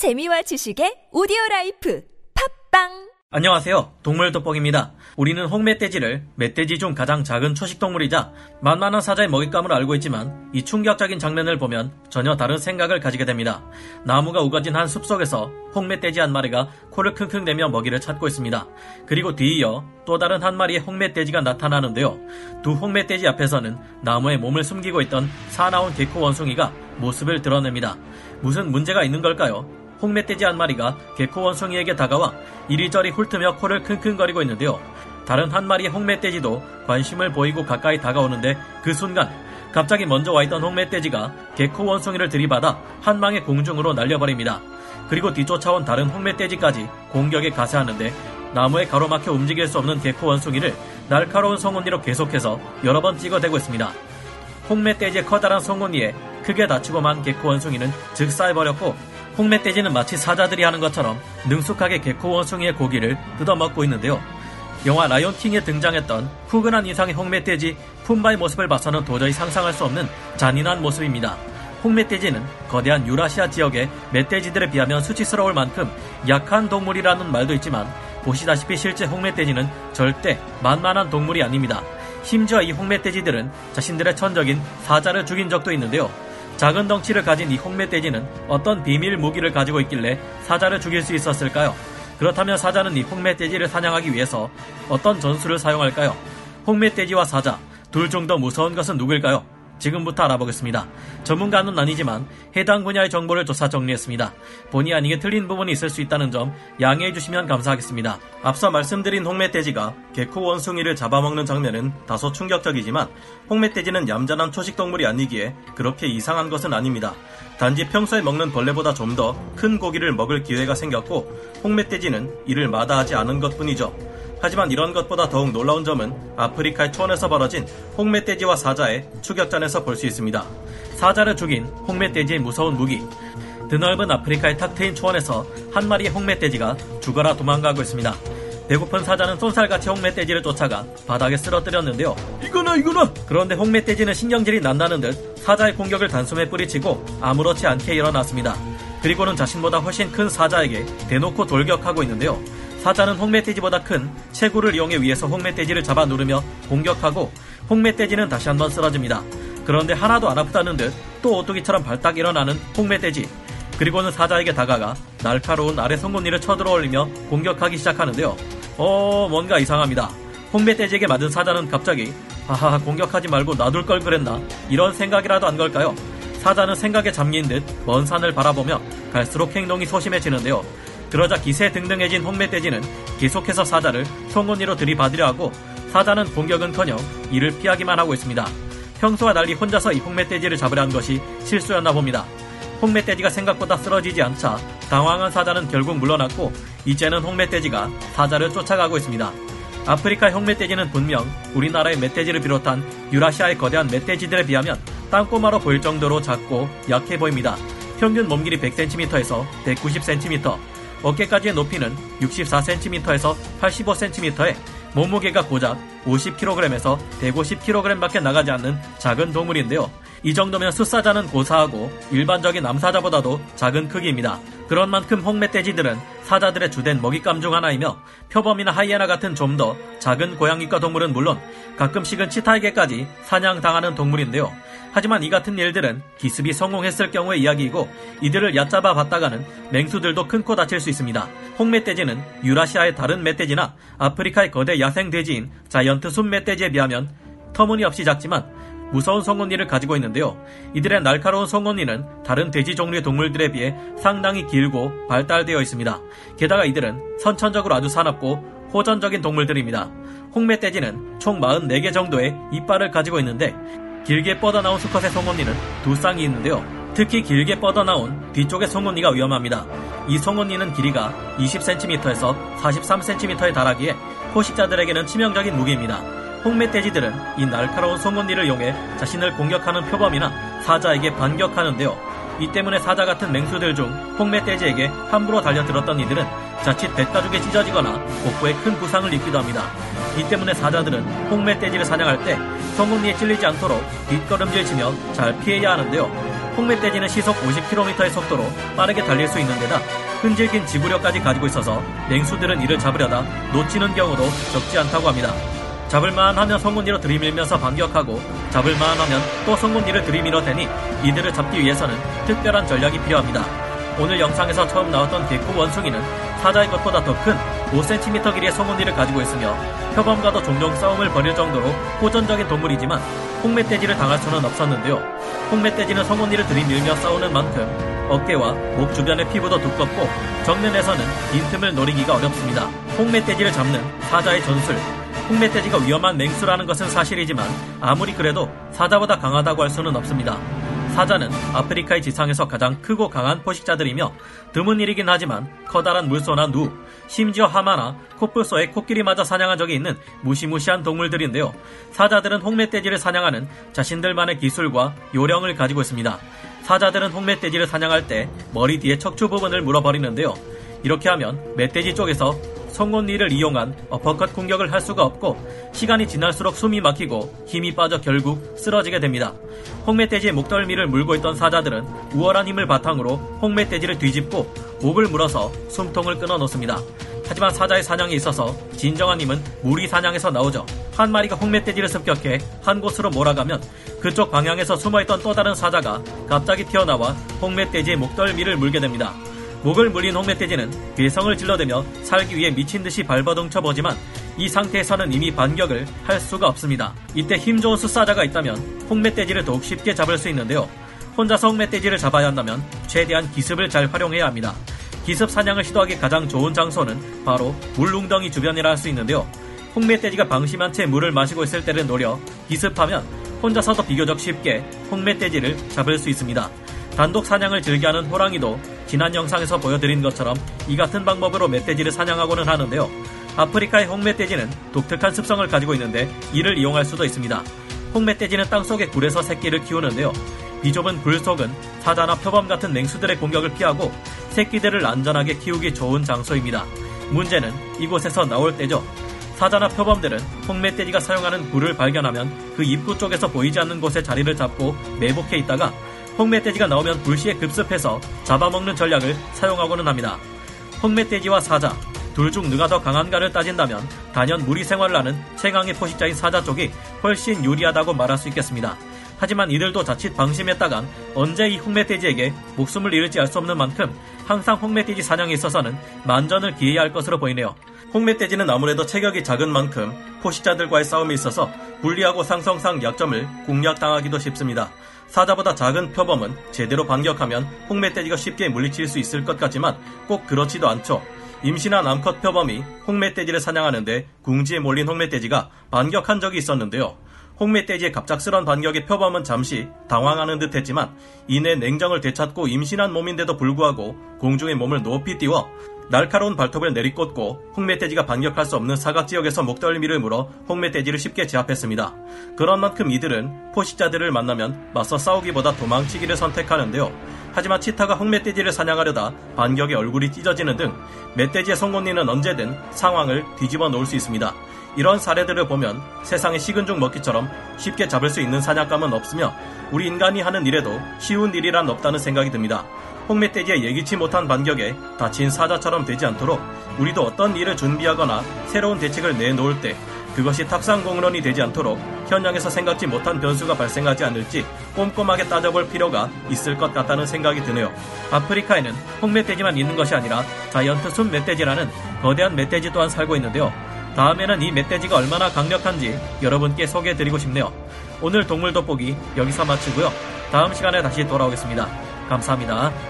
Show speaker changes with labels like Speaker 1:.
Speaker 1: 재미와 지식의 오디오 라이프 팟빵
Speaker 2: 안녕하세요. 동물 돋보기입니다. 우리는 혹멧돼지를 멧돼지 중 가장 작은 초식동물이자 만만한 사자의 먹잇감으로 알고 있지만 이 충격적인 장면을 보면 전혀 다른 생각을 가지게 됩니다. 나무가 우거진 한 숲속에서 혹멧돼지 한 마리가 코를 킁킁 내며 먹이를 찾고 있습니다. 그리고 뒤이어 또 다른 한 마리의 혹멧돼지가 나타나는데요. 두 혹멧돼지 앞에서는 나무에 몸을 숨기고 있던 사나운 개코 원숭이가 모습을 드러냅니다. 무슨 문제가 있는 걸까요? 홍멧돼지 한 마리가 개코 원숭이에게 다가와 이리저리 훑으며 코를 킁킁거리고 있는데요. 다른 한 마리의 홍멧돼지도 관심을 보이고 가까이 다가오는데 그 순간 갑자기 먼저 와 있던 홍멧돼지가 개코 원숭이를 들이받아 한 방에 공중으로 날려버립니다. 그리고 뒤쫓아온 다른 홍멧돼지까지 공격에 가세하는데 나무에 가로막혀 움직일 수 없는 개코 원숭이를 날카로운 성운니로 계속해서 여러 번 찍어대고 있습니다. 홍멧돼지의 커다란 성운니에 크게 다치고 만 개코 원숭이는 즉사해버렸고 홍멧돼지는 마치 사자들이 하는 것처럼 능숙하게 개코 원숭이의 고기를 뜯어먹고 있는데요. 영화 라이온킹에 등장했던 푸근한 인상의 홍멧돼지 푼바의 모습을 봐서는 도저히 상상할 수 없는 잔인한 모습입니다. 홍멧돼지는 거대한 유라시아 지역의 멧돼지들에 비하면 수치스러울 만큼 약한 동물이라는 말도 있지만 보시다시피 실제 홍멧돼지는 절대 만만한 동물이 아닙니다. 심지어 이 홍멧돼지들은 자신들의 천적인 사자를 죽인 적도 있는데요. 작은 덩치를 가진 이 홍멧돼지는 어떤 비밀 무기를 가지고 있길래 사자를 죽일 수 있었을까요? 그렇다면 사자는 이 홍멧돼지를 사냥하기 위해서 어떤 전술을 사용할까요? 홍멧돼지와 사자, 둘 중 더 무서운 것은 누구일까요? 지금부터 알아보겠습니다. 전문가는 아니지만 해당 분야의 정보를 조사 정리했습니다. 본의 아니게 틀린 부분이 있을 수 있다는 점 양해해 주시면 감사하겠습니다. 앞서 말씀드린 홍멧돼지가 개코 원숭이를 잡아먹는 장면은 다소 충격적이지만 홍멧돼지는 얌전한 초식동물이 아니기에 그렇게 이상한 것은 아닙니다. 단지 평소에 먹는 벌레보다 좀 더 큰 고기를 먹을 기회가 생겼고 홍멧돼지는 이를 마다하지 않은 것뿐이죠. 하지만 이런 것보다 더욱 놀라운 점은 아프리카의 초원에서 벌어진 홍멧돼지와 사자의 추격전에서 볼 수 있습니다. 사자를 죽인 홍멧돼지의 무서운 무기. 드넓은 아프리카의 탁 트인 초원에서 한 마리의 홍멧돼지가 죽어라 도망가고 있습니다. 배고픈 사자는 쏜살같이 홍멧돼지를 쫓아가 바닥에 쓰러뜨렸는데요. 이거나 이거나! 그런데 홍멧돼지는 신경질이 난다는 듯 사자의 공격을 단숨에 뿌리치고 아무렇지 않게 일어났습니다. 그리고는 자신보다 훨씬 큰 사자에게 대놓고 돌격하고 있는데요. 사자는 홍멧돼지보다 큰 체구를 이용해 위에서 홍멧돼지를 잡아 누르며 공격하고 홍멧돼지는 다시 한번 쓰러집니다. 그런데 하나도 안 아프다는 듯 또 오뚜기처럼 발딱 일어나는 홍멧돼지. 그리고는 사자에게 다가가 날카로운 아래 송곳니를 쳐들어 올리며 공격하기 시작하는데요. 어, 뭔가 이상합니다. 홍멧돼지에게 맞은 사자는 갑자기 하하 공격하지 말고 놔둘 걸 그랬나 이런 생각이라도 한 걸까요? 사자는 생각에 잠긴 듯 먼 산을 바라보며 갈수록 행동이 소심해지는데요. 그러자 기세 등등해진 홍멧돼지는 계속해서 사자를 송곳니로 들이받으려 하고 사자는 공격은커녕 이를 피하기만 하고 있습니다. 평소와 달리 혼자서 이 홍멧돼지를 잡으려 한 것이 실수였나 봅니다. 홍멧돼지가 생각보다 쓰러지지 않자 당황한 사자는 결국 물러났고 이제는 홍멧돼지가 사자를 쫓아가고 있습니다. 아프리카 홍멧돼지는 분명 우리나라의 멧돼지를 비롯한 유라시아의 거대한 멧돼지들에 비하면 땅꼬마로 보일 정도로 작고 약해 보입니다. 평균 몸길이 100cm에서 190cm, 어깨까지의 높이는 64cm에서 85cm에 몸무게가 고작 50kg에서 150kg밖에 나가지 않는 작은 동물인데요. 이 정도면 숫사자는 고사하고 일반적인 암사자보다도 작은 크기입니다. 그런 만큼 홍멧돼지들은 사자들의 주된 먹잇감 중 하나이며 표범이나 하이에나 같은 좀 더 작은 고양이과 동물은 물론 가끔씩은 치타에게까지 사냥당하는 동물인데요. 하지만 이 같은 일들은 기습이 성공했을 경우의 이야기이고 이들을 얕잡아 봤다가는 맹수들도 큰 코 다칠 수 있습니다. 홍멧돼지는 유라시아의 다른 멧돼지나 아프리카의 거대 야생 돼지인 자이언트 숲 멧돼지에 비하면 터무니없이 작지만 무서운 성운니를 가지고 있는데요. 이들의 날카로운 성운니는 다른 돼지 종류의 동물들에 비해 상당히 길고 발달되어 있습니다. 게다가 이들은 선천적으로 아주 사납고 호전적인 동물들입니다. 홍멧돼지는 총 44개 정도의 이빨을 가지고 있는데 길게 뻗어나온 수컷의 성운니는 두 쌍이 있는데요. 특히 길게 뻗어나온 뒤쪽의 성운니가 위험합니다. 이 성운니는 길이가 20cm에서 43cm에 달하기에 포식자들에게는 치명적인 무기입니다. 홍멧돼지들은 이 날카로운 송곳니를 이용해 자신을 공격하는 표범이나 사자에게 반격하는데요. 이 때문에 사자 같은 맹수들 중 홍멧돼지에게 함부로 달려들었던 이들은 자칫 배가죽에 찢어지거나 복부에 큰 부상을 입기도 합니다. 이 때문에 사자들은 홍멧돼지를 사냥할 때 송곳니에 찔리지 않도록 뒷걸음질 치며 잘 피해야 하는데요. 홍멧돼지는 시속 50km의 속도로 빠르게 달릴 수 있는 데다 끈질긴 지구력까지 가지고 있어서 맹수들은 이를 잡으려다 놓치는 경우도 적지 않다고 합니다. 잡을만 하면 성군이로 들이밀면서 반격하고 잡을만 하면 또 성군이를 들이밀어 대니 이들을 잡기 위해서는 특별한 전략이 필요합니다. 오늘 영상에서 처음 나왔던 개코 원숭이는 사자의 것보다 더 큰 5cm 길이의 성군이를 가지고 있으며 표범과도 종종 싸움을 벌일 정도로 호전적인 동물이지만 홍멧돼지를 당할 수는 없었는데요. 홍멧돼지는 성군이를 들이밀며 싸우는 만큼 어깨와 목 주변의 피부도 두껍고 정면에서는 빈틈을 노리기가 어렵습니다. 홍멧돼지를 잡는 사자의 전술 홍멧돼지가 위험한 맹수라는 것은 사실이지만 아무리 그래도 사자보다 강하다고 할 수는 없습니다. 사자는 아프리카의 지상에서 가장 크고 강한 포식자들이며 드문 일이긴 하지만 커다란 물소나 누, 심지어 하마나 코뿔소의 코끼리마저 사냥한 적이 있는 무시무시한 동물들인데요. 사자들은 홍멧돼지를 사냥하는 자신들만의 기술과 요령을 가지고 있습니다. 사자들은 홍멧돼지를 사냥할 때 머리 뒤에 척추 부분을 물어버리는데요. 이렇게 하면 멧돼지 쪽에서 성곤니를 이용한 어퍼컷 공격을 할 수가 없고 시간이 지날수록 숨이 막히고 힘이 빠져 결국 쓰러지게 됩니다. 홍멧돼지의 목덜미를 물고 있던 사자들은 우월한 힘을 바탕으로 홍멧돼지를 뒤집고 목을 물어서 숨통을 끊어 놓습니다. 하지만 사자의 사냥에 있어서 진정한 힘은 무리 사냥에서 나오죠. 한 마리가 홍멧돼지를 습격해 한 곳으로 몰아가면 그쪽 방향에서 숨어있던 또 다른 사자가 갑자기 튀어나와 홍멧돼지의 목덜미를 물게 됩니다. 목을 물린 홍멧돼지는 괴성을 질러대며 살기 위해 미친 듯이 발버둥 쳐 보지만 이 상태에서는 이미 반격을 할 수가 없습니다. 이때 힘 좋은 숫사자가 있다면 홍멧돼지를 더욱 쉽게 잡을 수 있는데요. 혼자서 홍멧돼지를 잡아야 한다면 최대한 기습을 잘 활용해야 합니다. 기습 사냥을 시도하기 가장 좋은 장소는 바로 물웅덩이 주변이라 할 수 있는데요. 홍멧돼지가 방심한 채 물을 마시고 있을 때를 노려 기습하면 혼자서도 비교적 쉽게 홍멧돼지를 잡을 수 있습니다. 단독 사냥을 즐겨하는 호랑이도 지난 영상에서 보여드린 것처럼 이 같은 방법으로 멧돼지를 사냥하고는 하는데요. 아프리카의 홍멧돼지는 독특한 습성을 가지고 있는데 이를 이용할 수도 있습니다. 홍멧돼지는 땅속의 굴에서 새끼를 키우는데요. 비좁은 굴 속은 사자나 표범 같은 맹수들의 공격을 피하고 새끼들을 안전하게 키우기 좋은 장소입니다. 문제는 이곳에서 나올 때죠. 사자나 표범들은 홍멧돼지가 사용하는 굴을 발견하면 그 입구 쪽에서 보이지 않는 곳에 자리를 잡고 매복해 있다가 홍멧돼지가 나오면 불시에 급습해서 잡아먹는 전략을 사용하고는 합니다. 홍멧돼지와 사자, 둘 중 누가 더 강한가를 따진다면 단연 무리 생활을 하는 최강의 포식자인 사자 쪽이 훨씬 유리하다고 말할 수 있겠습니다. 하지만 이들도 자칫 방심했다간 언제 이 홍멧돼지에게 목숨을 잃을지 알 수 없는 만큼 항상 홍멧돼지 사냥에 있어서는 만전을 기해야 할 것으로 보이네요. 홍멧돼지는 아무래도 체격이 작은 만큼 포식자들과의 싸움에 있어서 불리하고 상성상 약점을 공략당하기도 쉽습니다. 사자보다 작은 표범은 제대로 반격하면 홍멧돼지가 쉽게 물리칠 수 있을 것 같지만 꼭 그렇지도 않죠. 임신한 암컷 표범이 홍멧돼지를 사냥하는데 궁지에 몰린 홍멧돼지가 반격한 적이 있었는데요. 홍멧돼지의 갑작스런 반격에 표범은 잠시 당황하는 듯 했지만 이내 냉정을 되찾고 임신한 몸인데도 불구하고 공중에 몸을 높이 띄워 날카로운 발톱을 내리꽂고 홍멧돼지가 반격할 수 없는 사각 지역에서 목덜미를 물어 홍멧돼지를 쉽게 제압했습니다. 그런 만큼 이들은 포식자들을 만나면 맞서 싸우기보다 도망치기를 선택하는데요. 하지만 치타가 홍멧돼지를 사냥하려다 반격에 얼굴이 찢어지는 등 멧돼지의 송곳니는 언제든 상황을 뒤집어 놓을 수 있습니다. 이런 사례들을 보면 세상에 식은 죽 먹기처럼 쉽게 잡을 수 있는 사냥감은 없으며 우리 인간이 하는 일에도 쉬운 일이란 없다는 생각이 듭니다. 홍멧돼지의 예기치 못한 반격에 다친 사자처럼 되지 않도록 우리도 어떤 일을 준비하거나 새로운 대책을 내놓을 때 그것이 탁상 공론이 되지 않도록 현장에서 생각지 못한 변수가 발생하지 않을지 꼼꼼하게 따져볼 필요가 있을 것 같다는 생각이 드네요. 아프리카에는 홍멧돼지만 있는 것이 아니라 자이언트 숨 멧돼지라는 거대한 멧돼지 또한 살고 있는데요. 다음에는 이 멧돼지가 얼마나 강력한지 여러분께 소개해드리고 싶네요. 오늘 동물 돋보기 여기서 마치고요. 다음 시간에 다시 돌아오겠습니다. 감사합니다.